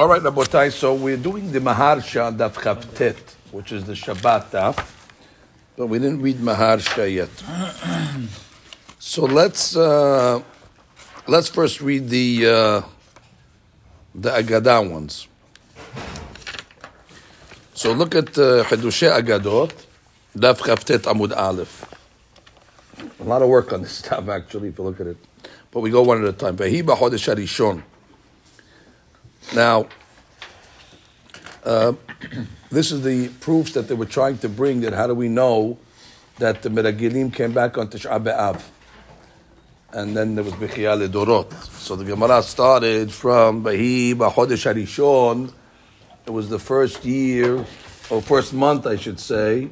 All right, Rabotai, so we're doing the Maharsha Daf Chavtet, which is the Shabbat Daf, but we didn't read Maharsha yet. so let's uh, let's first read the uh, the Agadah ones. So look at uh, Hidushe Agadot, Daf Chavtet Amud Aleph. A lot of work on this stuff, actually, if you look at it. But we go one at a time. Now, uh, this is the proofs that they were trying to bring that how do we know that the Meragilim came back on Tish'a B'Av? And then there was Bechiyah Dorot. So the Gemara started from Bahi B'Chodesh Harishon. It was the first year, or first month, I should say.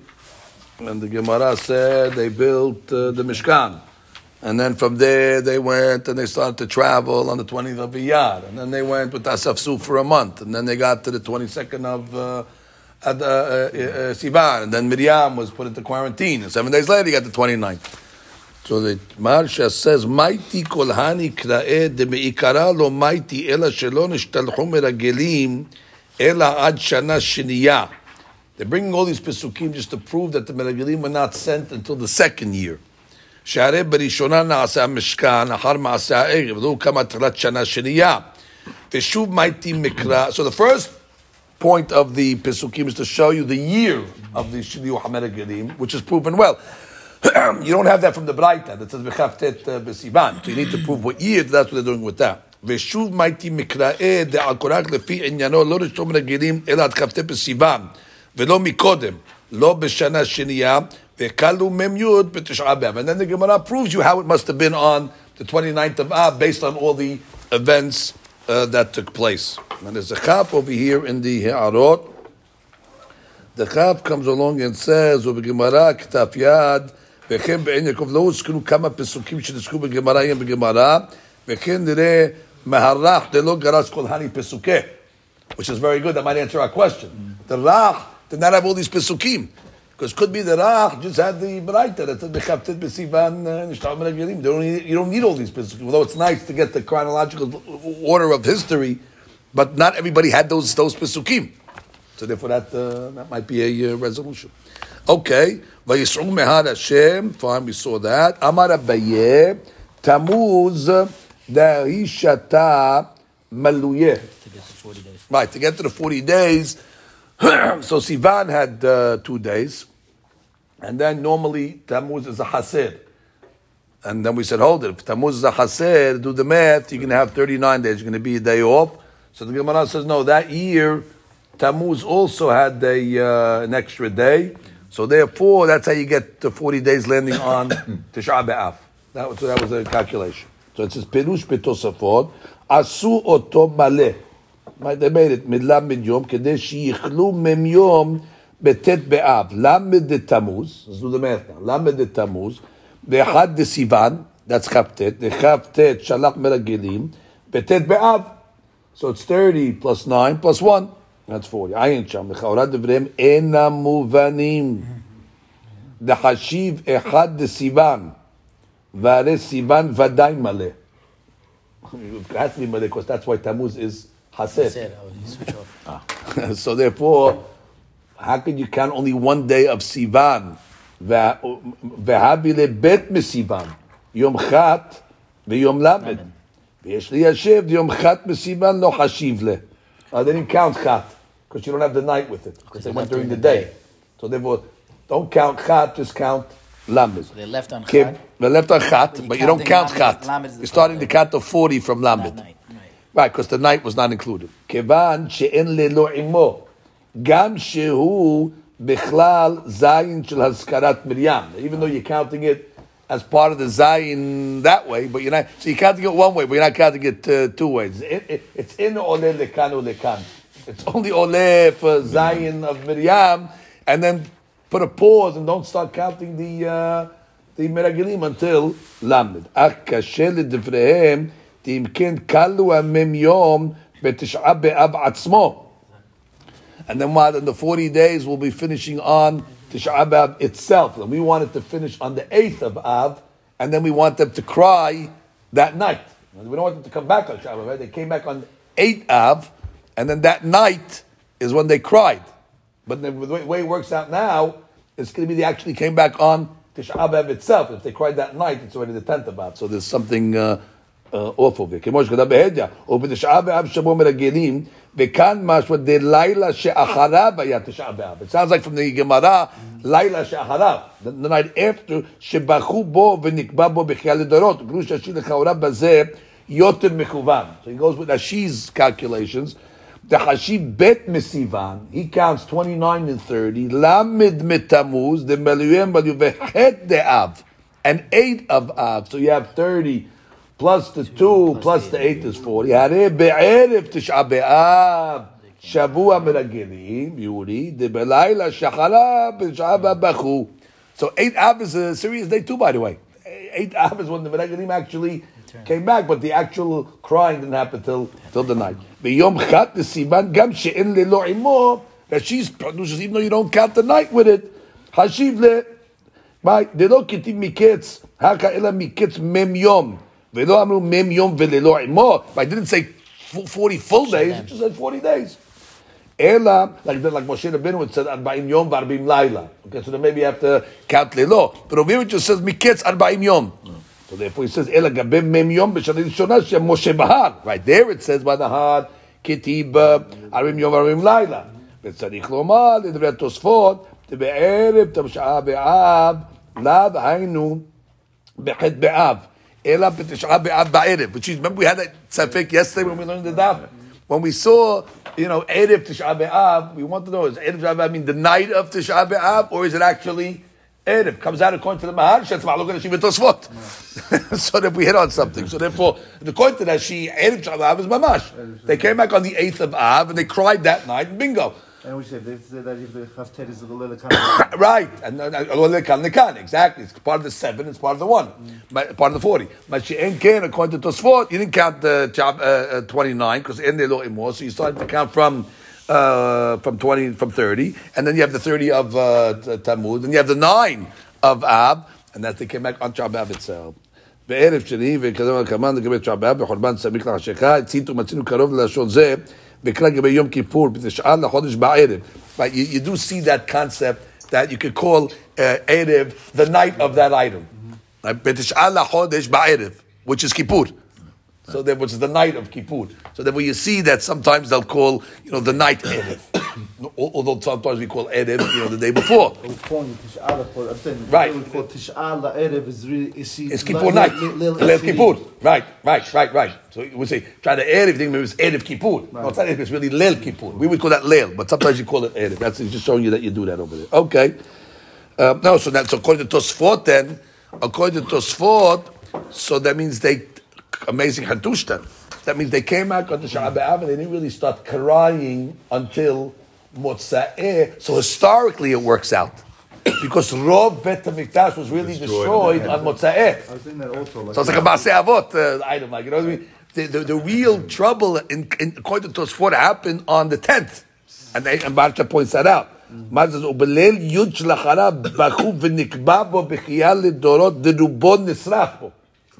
And the Gemara said they built uh, the Mishkan. And then from there they went and they started to travel on the 20th of Iyar. And then they went with Asafsu for a month. And then they got to the 22nd of uh, uh, uh, uh, Sivan. And then Miriam was put into quarantine. And seven days later he got the 29th. So the Maharsha says, Mighty kolhani kra'e de me'ikara lo mighty ela shelo nishtalchu meragelim ela ad shana shiniyah. They're bringing all these pesukim just to prove that the meragelim were not sent until the second year. שהרי בראשונה נעשה המשכן, אחר מעשה הערב, ולא כמה תחילת שנה שנייה. ושוב מייתי מקרא. So the first point of the Pesukim is to show you the year of the Shiliu Hamed Gerim, which is proven well. you don't have that from the Braita that says Bechaftet Besivan. So you need to prove what year, that's what they're doing with that. ושוב מייתי מקראי דעל קורק לפי עניינו לא רשום רגילים אלא עד כ"ט בסיוון ולא מקודם, לא בשנה שנייה Vekalu mem yud b'tish'a And then the Gemara proves you how it must have been on the 29th of Av based on all the events uh, that took place. And there's a chap over here in the He'arot. The chap comes along and says, ובגמרא כתב יד, וכן בעין יעקב לא הוזכרו כמה פסוקים שנזכרו בגמרא הם בגמרא, וכן נראה מהרח דלא גרס כל הני פסוקי. Which is very good, that might answer our question. The Rach did not have all these pesukim. Because could be the Rach just had the Braita that said Bechaptit B'Sivan Nishtam Regelim. You don't need all these pieces. Although it's nice to get the chronological order of history, but not everybody had those those pesukim. So therefore, that uh, that might be a uh, resolution. Okay, Vayisru Mehad Hashem. Fine, we saw that. Amar Abaye Tamuz Da'ishata Maluyeh. Right, to get to the forty days. so Sivan had uh, two days, and then normally Tammuz is a Hased. And then we said, hold it, if Tammuz is a Hased, do the math, you're going to have 39 days, you're going to be a day off. So the Gemara says, no, that year Tammuz also had a, uh, an extra day. So therefore, that's how you get to 40 days landing on Tisha B'Av. That was, so that was the calculation. So it says, Perush betosafot, asu otom maleh. They made it, midlam midyom, kedesh yichlu memyom, בט' באב. למד דתמוז, אז do the math now, למד דתמוז, ואחד דסיוון, that's כ"ט, וכ"ט שלח מרגלים, בט' באב. So it's 30 plus 9 plus 1, that's 40. עין שם, לכאורה דבריהם אינם מובנים. דחשיב אחד דסיוון, והרי סיוון ודאי מלא. It has to be male because that's why Tammuz is Hasid. Ah. so therefore, how could you count only one day of Sivan? Vehabile bet mesivan. Yom chat v'yom lamed. V'yesh liyashev yom chat mesivan no chashiv le. Uh, they didn't count chat because you don't have the night with it because they went during the day. So therefore, don't count chat, just count lamed. So they left on chat. They left on chat, but, but you don't count chat. You're starting to count the 40 from lamed. Right, because the night was not included. Kevan she'en lelo imo. גם שהוא בכלל זין של הזכרת מרים. Even though you're counting it as part of the zayin that way, but you're not, so you're counting it one way, but you're not counting it uh, two ways. It, it, it's in ole lekan or lekan. It's only ole for zayin of Miriam, and then put a pause and don't start counting the uh, the meragilim until lamed. אך קשה לדבריהם אם כן כלו המם יום בתשעה באב עצמו. And then what? In the 40 days, we'll be finishing on Tisha B'Av itself. And we wanted to finish on the 8th of Av, and then we want them to cry that night. We don't want them to come back on Shabbat, right? They came back on 8 Av, and then that night is when they cried. But the way, it works out now, it's going to be they actually came back on Tisha B'Av itself. If they cried that night, it's already the tenth B'Av. So there's something uh, עוף עובר, כמו שכתב בהדיא, ובתשעה באב שמעו מרגלים, וכאן משהו דלילה שאחריו היה תשעה באב. It sounds like from the גמרא, לילה שאחריו, the night after, שבחרו בו ונקבע בו בחייה לדורות, פירוש השיר לכאורה בזה יותר מכוון. So he goes with Rashi's calculations, דחשי בית מסיוון, he counts 29 and 30, למד מתמוז, דמלויהם מלווי חטא דאב, and 8 of אב, so you have 30 plus the 2 plus the 8 is 40. הרי בערב תשעה באב, שבוע מרגלים, יורי, דבלילה שחרה בתשעה באב בכו. So 8 Av is a serious day too, by the way. 8 Av is when the Meregalim actually came back, but the actual crying didn't happen till till the night. ביום חת לסימן גם שאין ללא עמו, that she's produces even though you don't count the night with it. חשיב ל... מה, דלא כתיב מקץ, הכא אלא מקץ מם יום, ולא אמרו מם יום וללא עמו. I didn't say 40 full days, it just said 40 days. אלא, like, like Moshe Rabbeinu it said 40 יום ו-40 לילה. Okay, so then maybe you have to count ללא. But over here it just says מקץ 40 יום. So therefore he says, אלא גבי מם יום בשנה ראשונה שמשה בהר. Right there it says by the heart, כתיב ארבעים יום וארבעים לילה. וצריך לומר לדברי התוספות, בערב תשעה באב, לאו היינו בחטא באב, Ela b'av ba'erev. Which is, remember we had that tzafik yesterday when we learned the daf. When we saw, you know, Erev Tisha B'Av, we want to know, is Erev Tisha B'Av mean the night of Tisha B'Av, or is it actually Erev? Comes out according to the Maharsh, that's Ma'alok Rashi B'Tosvot. So that we hit on something. So therefore, according to Rashi, Erev Tisha B'Av is Mamash. They came back on the 8th of Av, and they cried that night, bingo. And we said they said that if the Haftar is the Lila Khan. right. And uh, Nekan, exactly. It's part of the 7, it's part of the 1, but part of the 40. But she ain't can, according to Tosfot, you didn't count the job, uh, uh, 29, because in there more, so you started to count from uh, from 20, from 30, and then you have the 30 of uh, Tammuz, and you have the 9 of Ab, and that's they came back on Shab Ab itself. בערב שני, וכזה כמובן לגבי תשעה באב, בחורבן סמיך לחשיכה, הציתו מצינו קרוב ללשון זה, Yom Kippur, Right, you, you, do see that concept that you could call uh, Erev the night of that item. Right, Ba'erev, which is Kippur. So that which is the night of Kippur. So that when you see that sometimes they'll call, you know, the night Erev. Although sometimes we call Erev, you know, the day before. Right. It's Kippur night. Leil Kippur. Right, right, right, right. So we say, try to Erev thing, maybe it's Erev Kippur. No, it's not Erev, it's really Leil Kippur. We would call that Leil, but sometimes you call it Erev. That's just showing you that you do that over there. Okay. Uh, no, so that's according to Tosfot then, according to Tosfot, so that means they amazing Hatushtan. That means they came out on the Sha'ab and they didn't really start crying until Motza'eh. So historically it works out. Because Rov Bet HaMikdash was really destroyed, on Motza'eh. I was thinking that also. Like So it's like a Maseh Avot uh, item, like, you know what I mean? The, the, the real trouble, in, in, according to Tosfot, happened on the 10th. And, they, and Barsha points that out. מה זה, ובליל י' שלאחריו בכו ונקבע בו בכייה לדורות דרובו נשרף בו.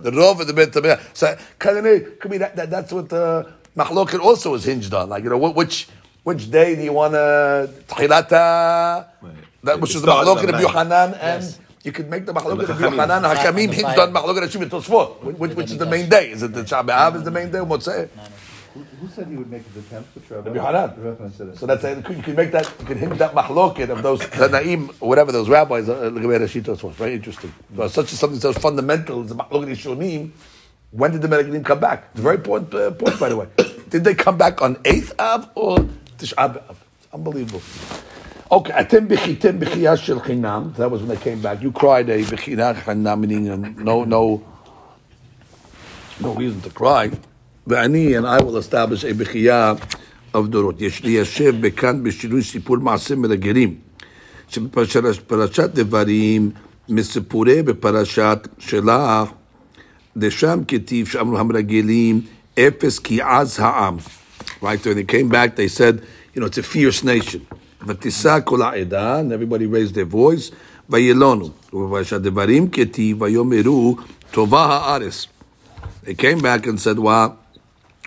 The Rov and the Bet Tameh. So Kaganeh, could be that, that that's what the Mahloket also is hinged on. Like, you know, which which day do you want to Tahilata? That which is the Mahloket of Yohanan and you could make the Mahloket of Yohanan Hakamim hinged on Mahloket of Shimon Tosfot. Which, which is the main day? Is it the Shabbat is the main day? What's it? Who, who said he would make it the tenth? Which rabbi? Rabbi Yohanan. Said. So that's you you could make that you could hint that mahloket of those Tanaim or whatever those rabbis. Uh, look at Rashitos was very interesting. So such as something so fundamental as the mahloket Shonim. When did the Meregalim come back? It's a very important uh, point, by the way. Did they come back on eighth Av or Tish Av? Unbelievable. Okay, atem bichitem bichiyah shel chinam. That was when they came back. You cried a bichiyah chinam, meaning uh, no, no, no reason to cry. ואני and I will establish a בחייה of דורות. יש ליישב בכאן בשינוי סיפור מעשה מרגלים. שבפרשת דברים מסיפורי בפרשת שלח, דשם כתיב שאמרו המרגלים, אפס כי עז העם. Right, when they came back, they said, you know, it's a fierce nation. ותישא כל העדה, and everybody raised their voice, וילונו. ובפרשת דברים כתיב, ויאמרו, טובה הארץ. They came back and said, well,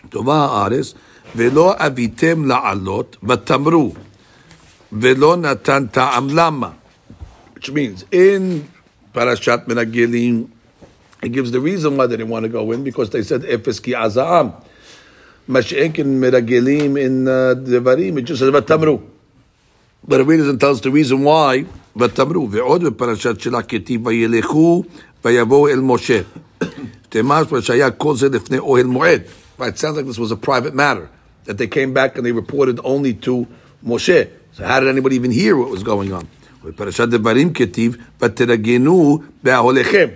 טובה הארץ, ולא אביתם לעלות, ותמרו, ולא נתן טעם למה. Which means, in Parashat Menagelim, it gives the reason why they didn't want to go in, because they said, Efes ki azam. Mashiach in Menagelim, in uh, Devarim, it just says, ותמרו. But it really doesn't tell us the reason why, ותמרו. ועוד בפרשת שלה כתיב, וילכו ויבואו אל משה. תמש שהיה כל זה לפני אוהל מועד. Right, it sounds like this was a private matter, that they came back and they reported only to Moshe. So how did anybody even hear what was going on? בפרשת דברים כתיב, ותרגנו באהליכם.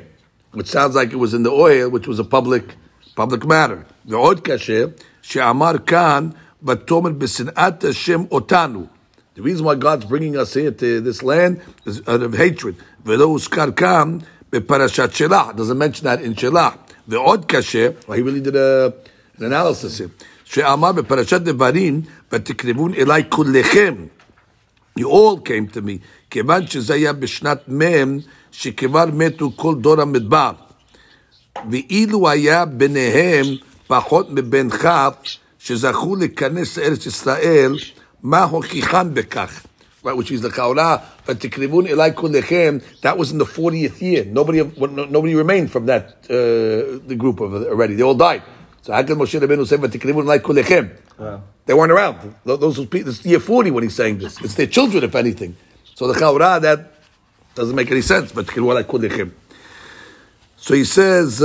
Which sounds like it was in the oil, which was a public, public matter. ועוד קשה, שאמר כאן, ותאמר בשנאת השם אותנו. The reason why God's bringing us here to this land is out of hatred. ולא הוזכר כאן בפרשת שלח. Doesn't mention that in שלח. ועוד קשה, well, he really did a, an analysis here. שאמר בפרשת דברים, ותקרבון אליי כולכם. You all came to me, כיוון שזה היה בשנת מ' שכבר מתו כל דור המדבר. ואילו היה ביניהם פחות מבנך שזכו להיכנס לארץ ישראל, מה הוכיחן בכך? Right, which is the Chaura, but תקרבון אליי כולכם, that was in the 40th year. Nobody, nobody remained from that, uh, the group of already. They all died. So how can Moshe Rabbeinu say, ותקרבון אליי כולכם? They weren't around. Those who this is year 40 when he's saying this. It's their children, if anything. So the Chaura, that doesn't make any sense, but תקרבון אליי כולכם. So he says,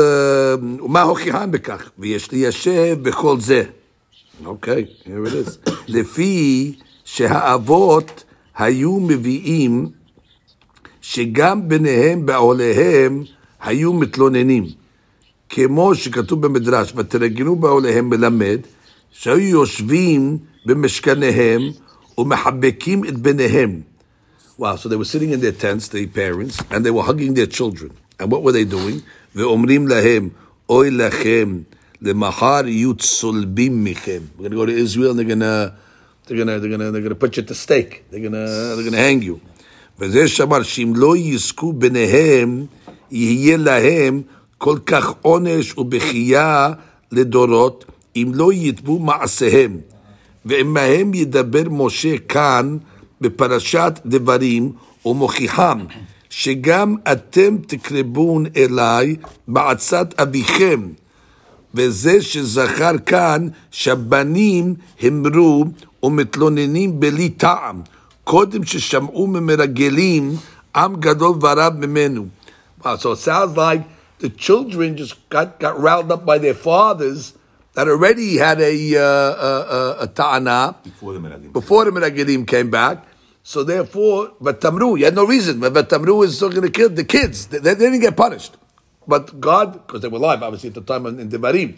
מה הוכיחן בכך? ויש ליישב בכל זה. אוקיי, here it is. לפי שהאבות היו מביאים שגם ביניהם בעוליהם היו מתלוננים. כמו שכתוב במדרש, ותרגנו בעוליהם מלמד, שהיו יושבים במשכניהם ומחבקים את בניהם. Wow, so they were sitting in their tents, the parents, and they were hugging their children. And what were they doing? ואומרים להם, אוי לכם, למחר יהיו צולבים מכם. We're going to go to Israel and they're going to, they're going to, they're going to, they're going to put you to stake. They're going to, they're going to hang you. וזה שאמר שאם לא יזכו ביניהם, יהיה להם כל כך עונש ובכייה לדורות, אם לא יתבו מעשיהם. ועמהם ידבר משה כאן בפרשת דברים, ומוכיחם שגם אתם תקרבון אליי בעצת אביכם. וזה שזכר כאן שהבנים המרו ומתלוננים בלי טעם, קודם ששמעו ממרגלים עם גדול ורב ממנו. Wow, so it sounds like the children just got, got riled up by their fathers that already had a, uh, a, a, a ta'ana Before the before the Menagedim came back. So therefore, but Tamru, you had no reason. But, but Tamru is still going to kill the kids. They, they didn't get punished. But God, because they were alive, obviously, at the time in, in Devarim.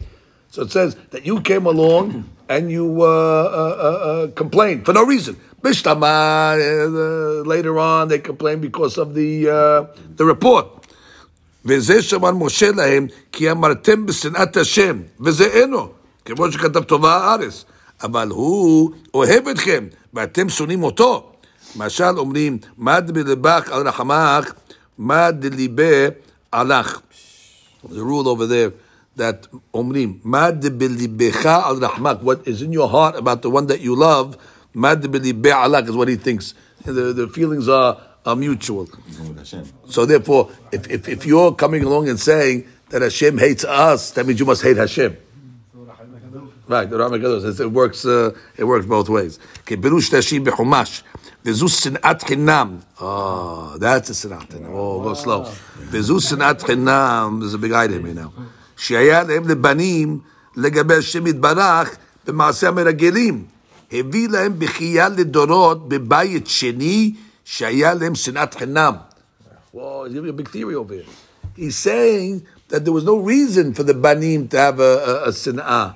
So it says that you came along and you uh, uh, uh, uh, complained for no reason. Bishtama, uh, later on, they complained because of the, uh, the report. וזה שאמר משה להם, כי אמרתם בשנאת השם, וזה אינו, כמו שכתב טובה הארץ. אבל הוא אוהב אתכם, ואתם שונאים אותו. משל אומרים, מה דבלבך על רחמך, מה דליבה עלך. There's a rule over there that אומרים, מה דבליבך על רחמך, what is in your heart about the one that you love, מה דבליבה עלך is what he thinks. The, the feelings are, are mutual. Even with Hashem. So therefore, if, if, if you're coming along and saying that Hashem hates us, that means you must hate Hashem. Right, the Rambam Kadosh says it works. Uh, it works both ways. Okay, Berush Tashi b'Chumash. V'zu sinat chinam. Oh, that's a sinat chinam. Oh, go slow. V'zu sinat chinam. There's a big item here now. שהיה להם לבנים לגבי השם יתברך במעשה המרגלים. הביא להם בכייה לדורות בבית שני שהיה להם שנאת חינם. Whoa, he's giving a big theory over here. He's saying that there was no reason for the banim to have a, a, a sin'ah.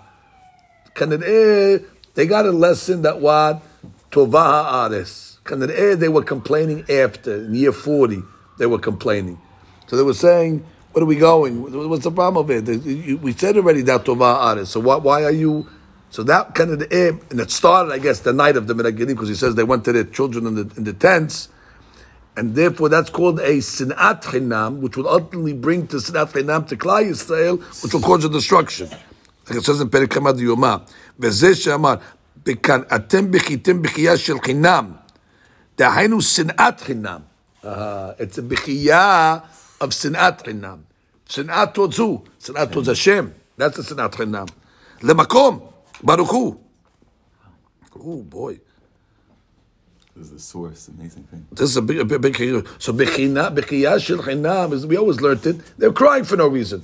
Kanan'eh, they got a lesson that what? Tovah ha'ares. Kanan'eh, they were complaining after, in year 40, they were complaining. So they were saying, what are we going? What's the problem of it? We said already that Tovah ha'ares. So why, why are you... So that kind of the and it started, I guess, the night of the Meragilim, because he says they went to their children in the, in the tents, and therefore that's called a sinat chinam, which will ultimately bring to sinat chinam to Klal Yisrael, which will cause a destruction like it says in פרק כמה דיומא, וזה שאמר, בכאן, אתם בכיתם בכייה של חינם, דהיינו שנאת חינם. Uh, it's a בכייה of שנאת חינם. שנאת towards who? שנאת towards השם. That's a שנאת חינם. למקום, ברוך הוא. Oh boy. This is the source, amazing thing. This is a big, a big, big so bechina, bechiyah shel chinam is we always learned it. They were crying for no reason.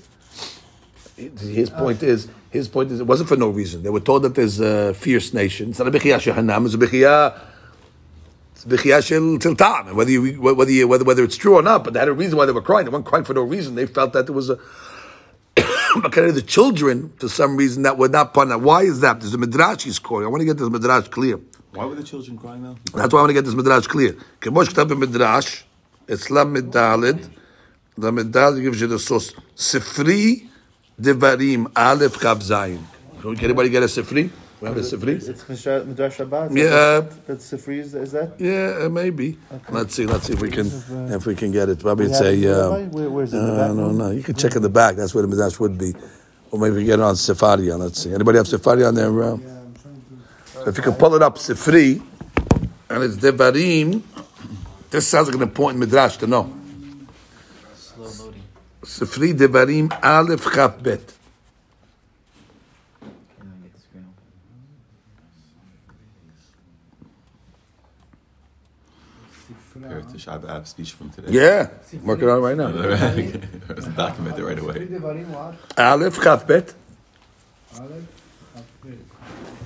His point is, his point is, it wasn't for no reason. They were told that there's a fierce nation. It's not a bichya shehanam. It's a bichya It's bechiyah shel tiltam. Whether you whether you, whether whether it's true or not, but they had a reason why they were crying. They weren't crying for no reason. They felt that there was a. but of the children, for some reason, that were not part of Why is that? There's a midrash he's quoting. I want to get this midrash clear. Why were the children crying now? That's why I want to get this midrash clear. Kemosh k'tab midrash, it's lamid dalid. Lamid dalid gives you the source. Sifri Devarim Aleph Chav Zayin. Can anybody get a Sifri? We have a Sifri? It's Midrash Shabbat. Yeah. That Sifri is, is that? Yeah, maybe. Okay. Let's see. Let's see if we can uh, if we can get it. Probably it's a. Uh, where, where's it? No, no, no. You can check in the back. That's where the Midrash would be. Or maybe get it on Sefaria. Let's see. Anybody have Sefaria on there? Uh, if you can pull it up, Sifri, and it's Devarim. This sounds like an important Midrash to know. ספרי דברים א' כ"ב. to Shabbat app speech from today. Yeah, I'm working on it right now. Let's document it right away. Aleph Kafbet. Aleph Kafbet.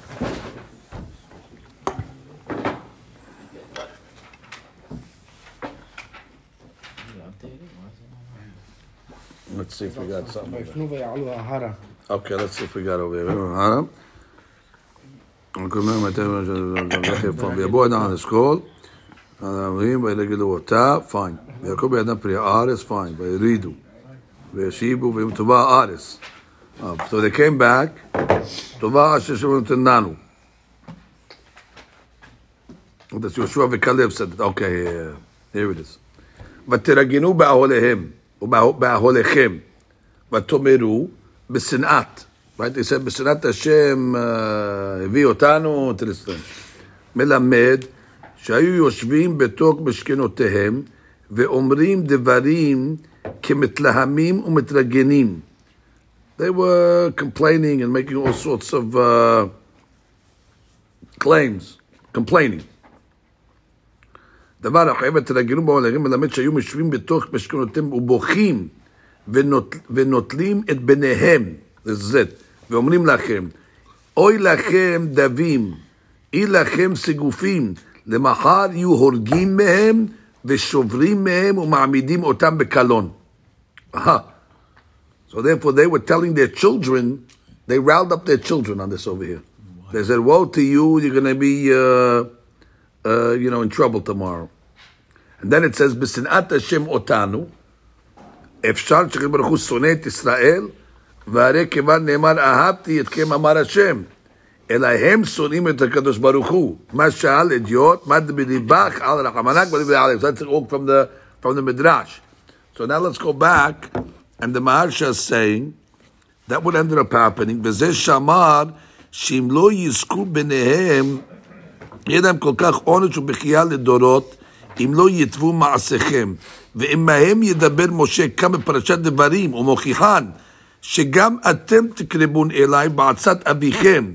Let's see if we got something. over there. ויפנו ויעלו ההרה. Okay, let's see if we got over here. Huh? ויבוא אדם על אשכול, הערבים ויגדלו אותה, פיין. ויעקב בידם פרי הארץ, פיין. וירידו. וישיבו ויהיו טובה הארץ. Uh, So they came back, טובה אשר שמענו נתננו. That's Yeshua וכלב said it. Okay, yeah, here it is. ותרגנו באהליהם, ובאהליכם, ותאמרו בשנאת. בשנאת השם uh, הביא אותנו. מלמד שהיו יושבים בתוך משכנותיהם ואומרים דברים כמתלהמים ומתרגנים. They were complaining and making all sorts of uh, claims, complaining. דבר אחר, ותרגלו בעולרים מלמד שהיו משווים בתוך משכנותיהם ובוכים ונוט, ונוטלים את בניהם, זה Z, ואומרים לכם, אוי לכם דבים, אי לכם סיגופים, למחר יהיו הורגים מהם ושוברים מהם ומעמידים אותם בקלון. Aha. So therefore they were telling their children, they riled up their children on this over here. They said, woe to you, you're going to be, uh, uh, you know, in trouble tomorrow. And then it says, בשנאת השם אותנו, אפשר שקדוש ברוך הוא שונא את ישראל, והרי כיוון נאמר אהבתי אתכם אמר השם, אלא הם שונאים את הקדוש ברוך הוא. מה שאל אדיוט, מה בליבך על רחמנק ולבלי עליך. That's all from the, from the Midrash. So now let's go back, and the Maharsha is saying, that what ended up happening, וזה שאמר, שאם לא יזכו ביניהם, יהיה להם כל כך עונש ובכייה לדורות, אם לא יתבו מעשיכם. ועמהם ידבר משה כאן בפרשת דברים, ומוכיחן, שגם אתם תקרבון אליי בעצת אביכם.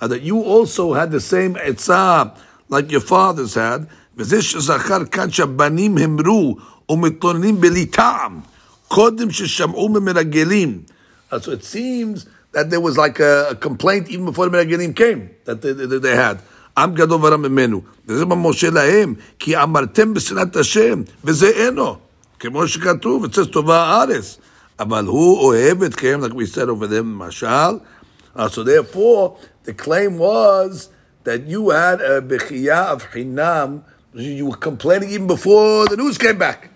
Uh, that you also had the same עצה like your fathers had, וזה שזכר כאן שהבנים המרו ומתלוננים בלי טעם, קודם ששמעו ממרגלים. Uh, so it seems that there was like a, a complaint even before the מרגלים came, that they, they, they had. עם גדול ורם ממנו. וזה מה משה להם, כי אמרתם בשנאת השם, וזה אינו. כמו שכתוב, אצל טובה הארץ. אבל הוא אוהב אתכם, like we said over there, משל. Uh, so therefore, the claim was that you had a bechiyah of chinam, you were complaining even before the news came back.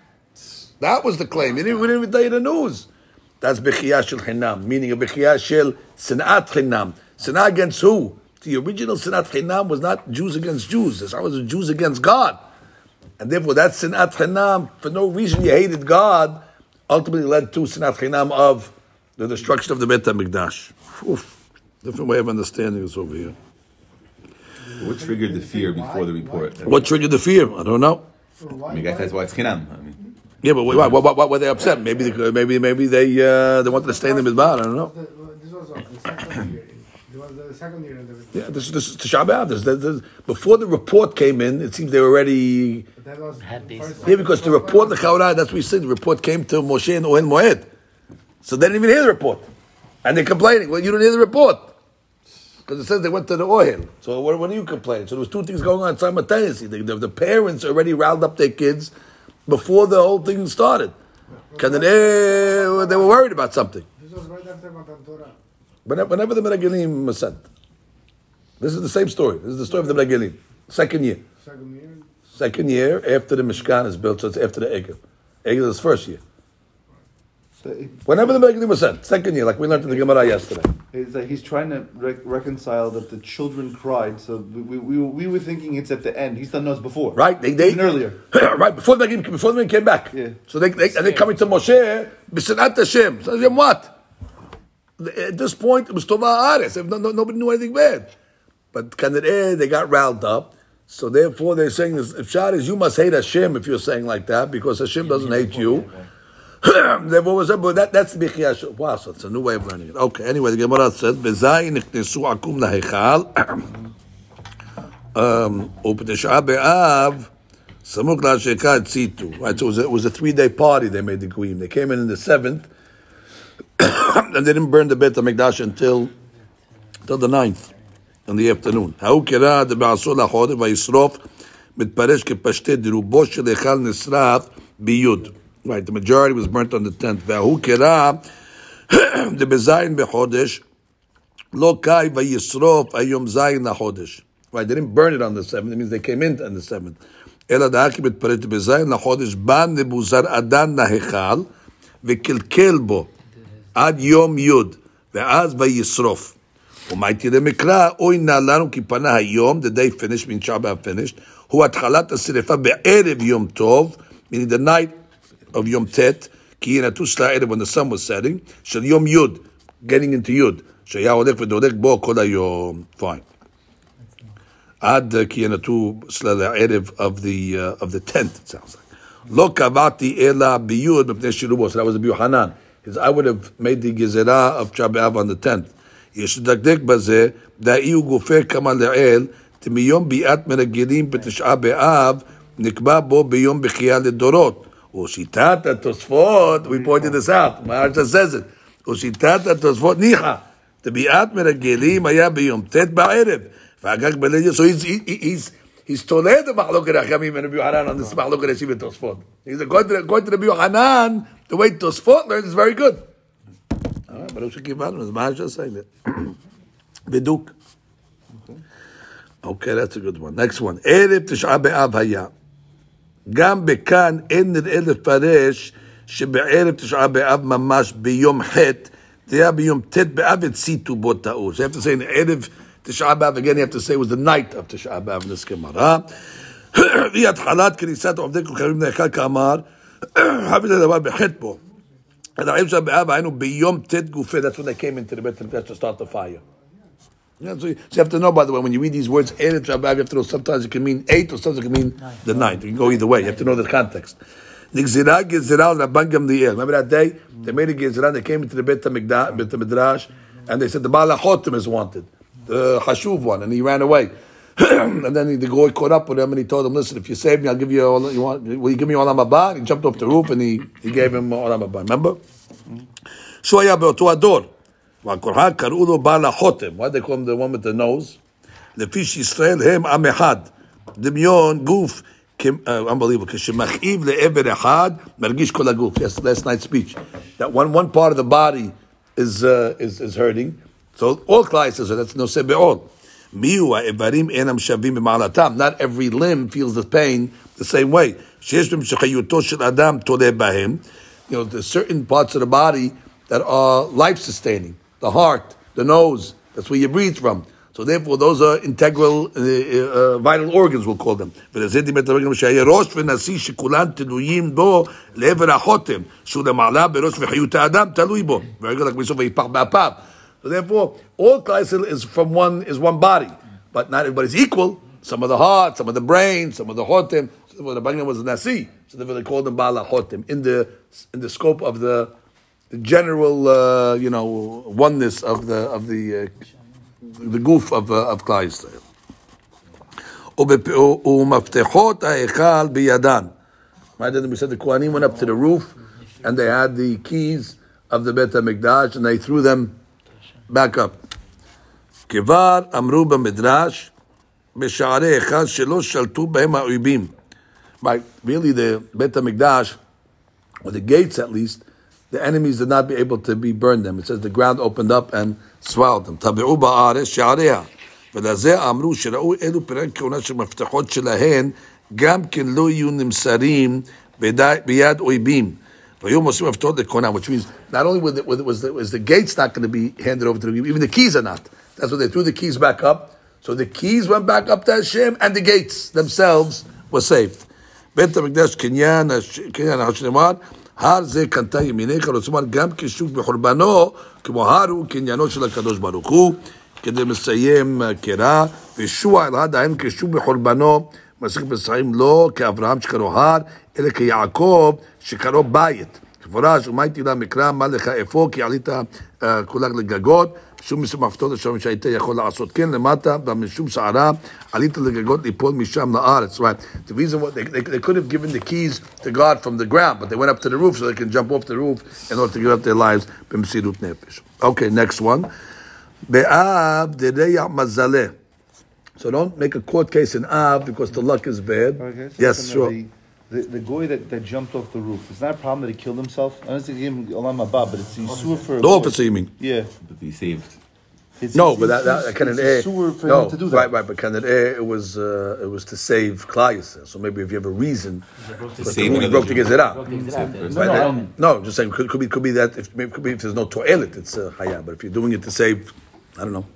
That was the claim. Didn't, we didn't even tell you the news. That's bechiyah shel chinam, meaning a bechiyah shel sinat chinam. Sinat against who? The original sinat chinam was not Jews against Jews. This was Jews against God. And therefore, that sinat chinam, for no reason you hated God, ultimately led to sinat chinam of the destruction of the Bet HaMikdash. Oof. Different way of understanding this over here. What triggered the fear before the report? What triggered the fear? I don't know. I mean, I that's why it's chinam. I mean, Yeah, but why, why, why, why were they upset? Maybe, they, maybe, maybe they uh, they wanted to stay in the midbar. I don't know. This was the second year. It was the second year in the Yeah, this, this is Tisha B'av. This, this, this, before the report came in, it seems they were already. But that was Had the these- Yeah, because the report, the Chaurah, that's what we said. The report came to Moshe and Ohel Moed. So they didn't even hear the report. And they're complaining. Well, you don't hear the report. Because it says they went to the oil. So what, what are you complaining? So there was two things going on simultaneously. The, the, the parents already riled up their kids before the whole thing started. Because they, they were worried about something. This was right after Matan Torah. Whenever, the Meragilim was sent. This is the same story. This is the story of the Meragilim. Second year. Second year. Second year after the Mishkan is built, so it's after the Egel. Egel is first year. Whenever the Meragilim was sent. Second year, like we learned in the Gemara yesterday. He's trying to re- reconcile that the children cried, so we, we, we were thinking it's at the end. He's done us before, Right? They, they Even earlier. right before the before the Meragilim came back. Yeah. So they, they and they're coming to Moshe. B'sinat Hashem. So Hashem what? At this point, it was Tova Ares. No, no, nobody knew anything bad. But Kanadeh, they got riled up. So therefore, they're saying this. If Shad is, you must hate Hashem if you're saying like that, because Hashem doesn't hate you. what was that? But that, that's the Bichiyash. Wow, so it's a new way of learning it. Okay, anyway, the Gemara says, "Bezayin niknesu akum lahechal." Um, Upetesha be'av, samuk la'asheka tzitu. Right, so it was, a, it was a three-day party. They made the Guim. They came in in the seventh, and they didn't burn the Beit HaMikdash until until the ninth in the afternoon. ההוא קרא דבעשור לחודש וישרוף מתפרש כפשטי דרובו של היכל נשרף ביוד. Right, the majority was burnt on the tenth. וההוא קרא דבזין בחודש לא קאי וישרוף היום זין לחודש. Right, they didn't burn it on the seventh, it means they came in on the seventh. אלא דאקי מתפרש בזין לחודש בא נבוזרעדן להיכל וקלקל בו עד יום י' ואז וישרוף. ומייטי למקרא, אוי נא לנו כי פנה היום, the day finished, means Shabbat finished, הוא התחלת השרפה בערב יום טוב, meaning the night of יום ט', כי היא נטוס לערב when the sun was setting, של יום י', getting into י', שהיה הולך ודולק בו כל היום. fine. עד אה, כי היא נטוס לערב of the, uh, of the tenth, it sounds like. לא קבעתי אלא ביוד מפני שילובו, so that was רבי יוחנן. Because I would have made the גזירה of Shabbat on the tenth. יש לדקדק בזה, דאי הוא גופה כמה לעיל, מיום ביאת מרגלים בתשעה באב, נקבע בו ביום בחייה לדורות. ושיטת התוספות, we pointed this out, מהרש"א says it, ושיטת התוספות ניחא, תביעת מרגלים היה ביום ט' בערב, והגג בלילה, so he's, he, he- He's toleh the Mahloket Achamim and Rabbi Yohanan on this Mahloket Eshim and Tosfot. He's going to, according to Rabbi Yohanan, the way Tosfot learns is very good. All right, Baruch Shekivanu, as Maharsha just saying it. Beduk. Okay, that's a good one. Next one. Erev Tishah Be'av Haya. גם בכאן אין נראה לפרש שבערב תשעה באב ממש ביום ח', זה היה ביום ט' באב הציתו בו טעות. זה היה ערב תשעה באב, again you have to say it was the night of תשעה באב in this גמרא. והיא התחלת כניסת עובדי כוכבים להיכל כאמר, חייב את הדבר בחטא בו. And the תשעה באב היינו ביום ט' גופה, that's when they came into the בית המקדש to start the fire. Yeah, so, you, so you have to know, by the way, when you read these words, Erev Shabbat, you have to know sometimes it can mean eight or sometimes it can mean the ninth. It can go either way. You have to know the context. Nigzira Gezira Rabban Gamliel. Remember that day? They made a Gezira, they came into the Beit HaMikdash, Beit HaMidrash, and they said the Baal HaChotim is wanted, the Hashuv one, and he ran away. and then the goy caught up with him and he told him, listen, if you save me, I'll give you all you want. Will you give me Olam Haba? And he jumped off the roof and he, he gave him Olam Haba. Remember? שהוא היה באותו הדור. והקורחה קראו לו בעל החותם. Why they call him the one with the nose? לפי שישראל הם עם אחד. דמיון גוף, כ- uh, unbelievable, כשמכאיב לעבר אחד, מרגיש כל הגוף. Yes, last night's speech. That one, one part of the body is, uh, is, is hurting. So all klai so that's no sebeol. Miwa evarim enam shavim b'malatam. Not every limb feels the pain the same way. Sheshrim shechayuto shel adam toleh b'hem. You know, there's certain parts of the body that are life sustaining. The heart, the nose. That's where you breathe from. So therefore, those are integral, uh, uh, uh vital organs. We'll call them. Very good. Like we saw, So therefore, all Klal Yisrael is from one is one body, but not everybody's equal. Some of the heart, some of the brain, some of the hotem. So the Rabbanim was nasi, so therefore they called them bala hotem in the in the scope of the the general, uh, you know, oneness of the of the uh, the goof of uh, of Klal Yisrael. ובפ- ומפתחות ההיכל בידן. Right, then we said the Kohanim went up to the roof and they had the keys of the Bet HaMikdash and they threw them back up. כבר אמרו במדרש, בשערי היכל שלא שלטו בהם האויבים. Right, really the Bet HaMikdash, or the gates at least, the enemies did not be able to be burned them. It says the ground opened up and swallowed them. טבעו בארץ שעריה. ולזה אמרו שראו אלו פרק כהונה של מפתחות שלהן, גם כן לא יהיו נמסרים בידי- ביד אויבים. והיו מוסרים מפתחות לכהונה, which means not only was the, was the, was the gates not going to be handed over to the even the keys are not. That's why they threw the keys back up. So the keys went back up to Hashem, and the gates themselves were saved. בית המקדש קניין, הש- קניין השנאמר, הר זה קנתה ימינך, רוצה לומר גם כשוק בחורבנו, כמו הר הוא קניינו של הקדוש ברוך הוא, כדי לסיים אה, קרע, וישוע אל עד העין כשוק בחורבנו, מסך בשרים לא כאברהם שקראו הר, אלא כיעקב שקראו בית. מפורש, ומה הייתי לה מקרא, מה לך אפוא, כי עלית אה, כולך לגגות, משום משום מפתות השם שהיית יכול לעשות כן למטה, ומשום סערה עלית לגגות ליפול משם לארץ. Right. The reason why they, they, they could have given the keys to God from the ground, but they went up to the roof so they can jump off the roof in order to give up their lives במסירות נפש. Okay, next one. באב דריה מזלה. So don't make a court case in Av because the luck is bad. Okay, so yes, listen, sure. The, the, the guy that, that jumped off the roof, it's not a problem that he killed himself? I don't think he gave him Olam Haba, but it's Yisur for... The officer, you mean? Yeah. But he saved. It's, No, it's but that, Yisur- that can it's it air? Yisur for No, him to do that. right, right. But can it air? It was uh, it was to save Klal So maybe if you have a reason, To but save the another broke to Jew. Gezerah. Broke the Gezerah. Right, No, no, just saying could, could be could be that if could be if there's no toilet, it's uh, hayah. But if you're doing it to save, I don't know,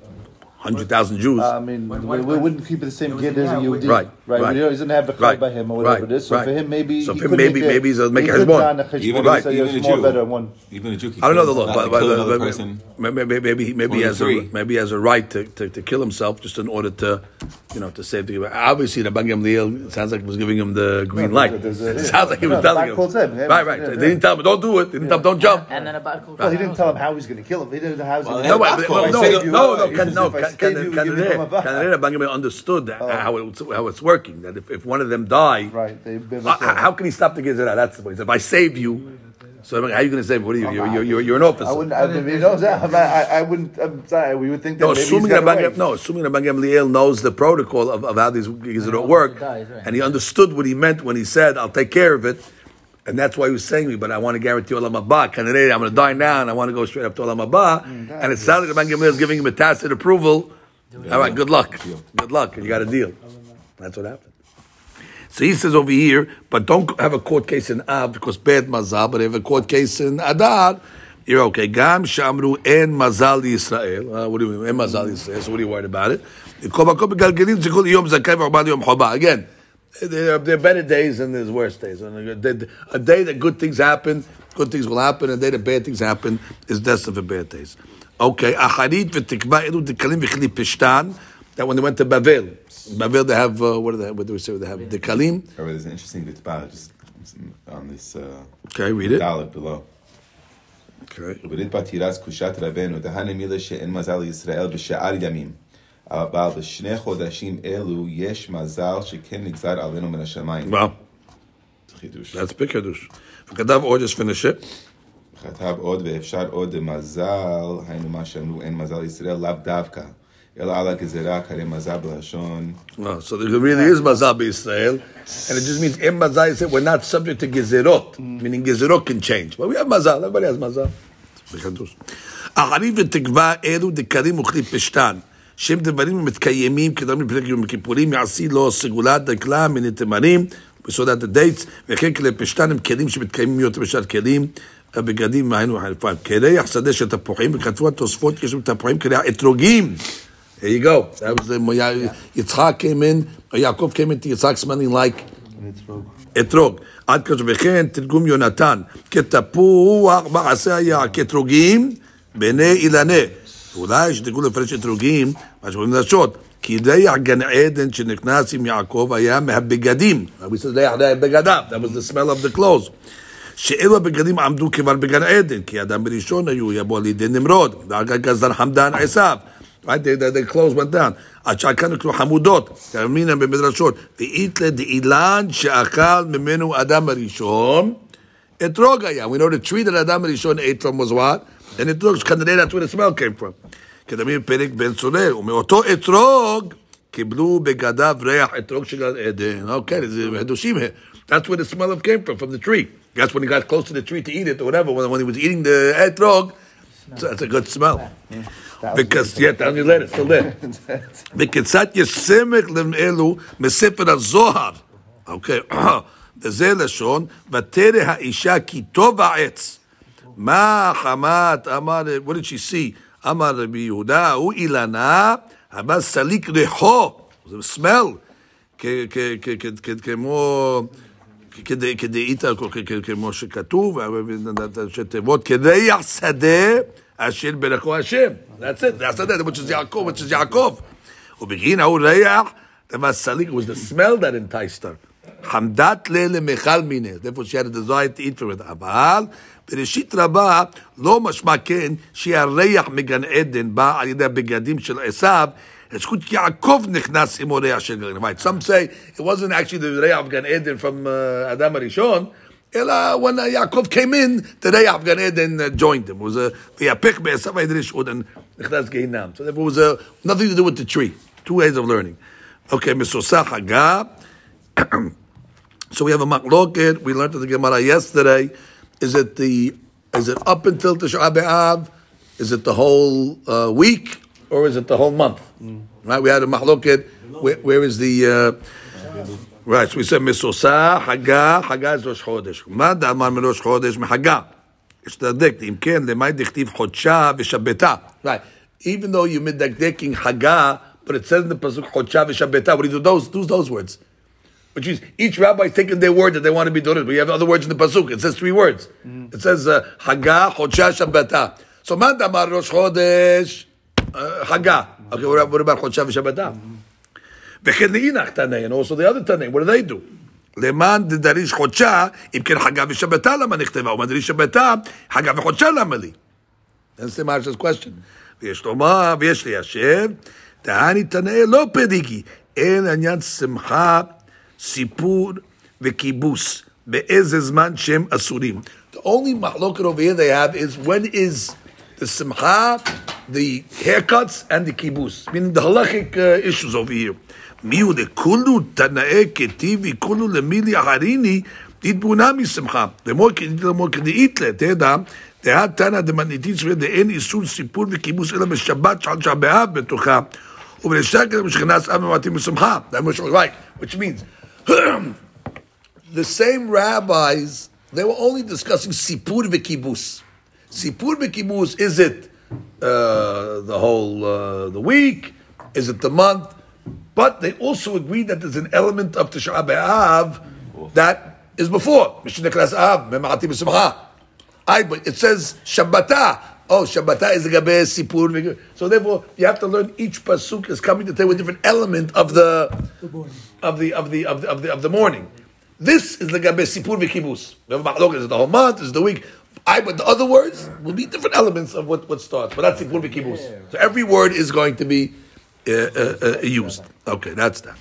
hundred thousand Jews, I mean, we, we wouldn't keep it the same kid as a Yehudi. Right, Right. right. He doesn't have the chai Right, by him or whatever right, it is. So right. for him, maybe So for him, maybe- make a- maybe he's a- make he a could cheshbon. run a cheshbon Even, Right. say, even a Jew. better one. Even a Jew. I don't know the kills- law, but, but, kill but, another but- person. maybe maybe maybe, maybe he has a, three. maybe he has a right to, to, to kill himself just in order to, you know, to save the. Obviously, the Bangam Liel sounds like it was giving him the green light. it sounds like he was telling him. calls him. Yeah, Right, right. yeah, they didn't tell him don't do it. They didn't tell him don't jump. And then about Kufar. Well, he didn't tell him how he's going to kill him. He didn't know how he's Well, going to No, kill him. but, no, no, no, you, no, uh, no, he can, says, no, if I can, save can, you, can, give me can, Baba. can, Bangam understood that, how, it, how it's working. That if, if one of them die, Right. They, they, how, how can he stop the Gezerah? That's the point. If I save you, so how are you going to save? What are you? You're, you're, you're, you're an officer. I wouldn't. I, mean, no, I, I, I wouldn't. I'm sorry. We would think that No, maybe assuming he's that got Bang no, assuming that Bang Gamliel knows the protocol of, of how these Gezerot work, dies, right. and he understood what he meant when he said, "I'll take care of it," And that's why he was saying to me, but I want to guarantee Olam Haba. I'm going to die now and I want to go straight up to Olam Haba. Mm, and it is. sounded like Gamliel is giving him a tacit approval. All right, good luck. Good luck. You got a deal. That's what happened. So he says over here, but don't have a court case in Ab because bad mazal, but have a court case in Adar. You're okay. Gam shamru and mazal Yisrael. Uh, what do you mean? mazali mazal Yisrael. So what are you worried about it? Again, there are, better days and there's worse days. And a, day that good things happen, good things will happen. A day that bad things happen is destined for bad days. Okay, acharit v'tikva ilu dekalim v'chli pishtan. That when they went to Bavel, Bavel they have uh, what do they have, what do we say they have dekalim. Oh, there's an interesting Ritva just on this. Uh, okay, read it. Dalit below. Okay. מזל. אבל בשני חודשים אלו יש מזל שכן נגזר עלינו מן השמיים. Well, זה חידוש. that's big kaddush. וכתב עוד, finish it. כתב עוד ואפשר עוד מזל, היינו מה שאמרו אין מזל לישראל, לאו דווקא. אלא על הגזירה קרא מזל בלשון. So there really is mazal Israel, and it just means in mazal Yisrael we're not subject to gezerot, meaning gezerot can change, but we have mazal. Everybody has. It's big kaddush. אחרים ותקווה אלו דקרים וכלי פשתן, שהם דברים המתקיימים כדברים בפרק יום הכיפורים, יעשי לו סגולת דקלה מן התמרים, בסעודת הדייטס, וכן כלי פשתן הם כלים שמתקיימים יותר בשעת כלים, בגדים מהיינו חלפן. קרח שדה של תפוחים, וכתבו התוספות, יש שם תפוחים קרח אתרוגים. There you go. That was the came in, or Yaakov came into Yitzchak smelling like אתרוג. עד כזה וכן תרגום יונתן, כתפוח מעשה היה כאתרוגים בעיני אילנה. ואולי שתדעו לפרש אתרוגים, מה שאומרים לשון, כי ריח גן עדן שנכנס עם יעקב היה מהבגדים. We said ריח היה בגדיו, that was the smell of the clothes. שאלו הבגדים עמדו כבר בגן עדן, כי אדם בראשון היו, יבוא על ידי נמרוד, כך גזר חמדן עשיו. Right, the, the, the clothes went down. עד שכאן נקראו חמודות, תאמינם במדרשות. ואיתלה דאילן שאכל ממנו אדם הראשון, אתרוג היה. We know the tree that אדם הראשון ate from was what? And אתרוג, כנראה that's where the smell came from. כדמים פרק בן צולל, ומאותו אתרוג קיבלו בגדיו ריח אתרוג של גן עדן. אוקיי, זה חידושים. That's where the smell of came from, from the tree. That's when he got close to the tree to eat it or whatever, when, when he was eating the etrog, so that's a good smell. Because, yeah, tell me later, still there. וכיצד יש סמך לאלו מספר הזוהר. אוקיי, וזה לשון, ותרא האישה כי טוב העץ. מה חמת, אמר, what did she see? אמר רבי יהודה, הוא אילנה, אבל סליק ריחו, זה smell, כמו... איתה, כמו שכתוב, שתיבות, כריח שדה אשר ברכו השם. זה השדה, which is יעקב, which is יעקב. ובגין ההוא ריח, דבר סליק, was the smell that enticed her. חמדת לה למיכל מיניה, therefore she had a desire to eat from it. אבל בראשית רבה לא משמע כן שהריח מגן עדן בא על ידי הבגדים של עשיו, זכות יעקב נכנס עם ריח של גן עדן. Some say it wasn't actually the ריח of גן עדן from uh, אדם הראשון, אלא when uh, יעקב came in, the ריח of גן עדן uh, joined him. It was a, ויהפך בעשיו הידי רשעות נכנס גיהינם. So therefore it was uh, nothing to do with the tree. Two ways of learning. Okay, מסוסה חגה. So we have a machloket. We learned in the Gemara yesterday. Is it the is it up until Tisha B'av? Is it the whole uh, week or is it the whole month? Right. We had a machloket. Where, where is the uh, right? So we said misosa haga haga is Rosh Chodesh. מה דאמר מראש חודש מחגה? יש לדקדק, אם כן, למאי דכתיב חודשה ושבתה. Right. Even though you're מדקדקים haga, but it says in the pasuk חודשה ושבתה. What do you do? Those, those, those words. Which means each rabbi is taking their word that they want to be doing. But you have other words in the pasuk. It says three words. It says uh, Haga, Chodsha, Shabbata. So man damar Rosh Chodesh, uh, Haga. Okay, what about, what about Chodsha v'Shabbata? וכן לאינך תנאי, and also the other תנאי, what do they do? למען דדריש חודשה, אם כן חגה ושבתה למה נכתבה, ומה דריש שבתה, חגה וחודשה למה לי? That's the Marshal's question. ויש לומר, ויש ליישב, תעני תנאי לא פדיגי, אין עניין שמחה, סיפור וכיבוס, באיזה זמן שהם אסורים. The only מחלוקת over here they have is when is the simcha, the haircuts, and the kibbutz, meaning the halachic uh, issues over here. מי הוא לכולו תנאי כתיבי, כולו למילי אחריני, תתבונה משמחה. לאמור כדאית לאמור כדאית לה, תדע, דעה תנא דמניתית שווה דאין איסור סיפור וכיבוס אלא בשבת שעל שעה באב בתוכה, ובלשקר משכנס אב ממתים משמחה. That was right, which means, the same rabbis, they were only discussing sipur v'kibus. Sipur v'kibus, is it uh, the whole uh, the week? Is it the month? But they also agreed that there's an element of Tisha B'Av that is before. Aye, but it says Shabbata. Oh, Shabbata is a gabe sipur. So therefore, you have to learn each pasuk is coming to tell a different element of the of the of the of the of the, of the mourning. This is the gabe sipur v'kibus. Remember, Machlok is the whole month, is the week. I, but the other words will be different elements of what, what starts. But that's sipur v'kibus. So every word is going to be uh, uh, uh, used. Okay, that's that.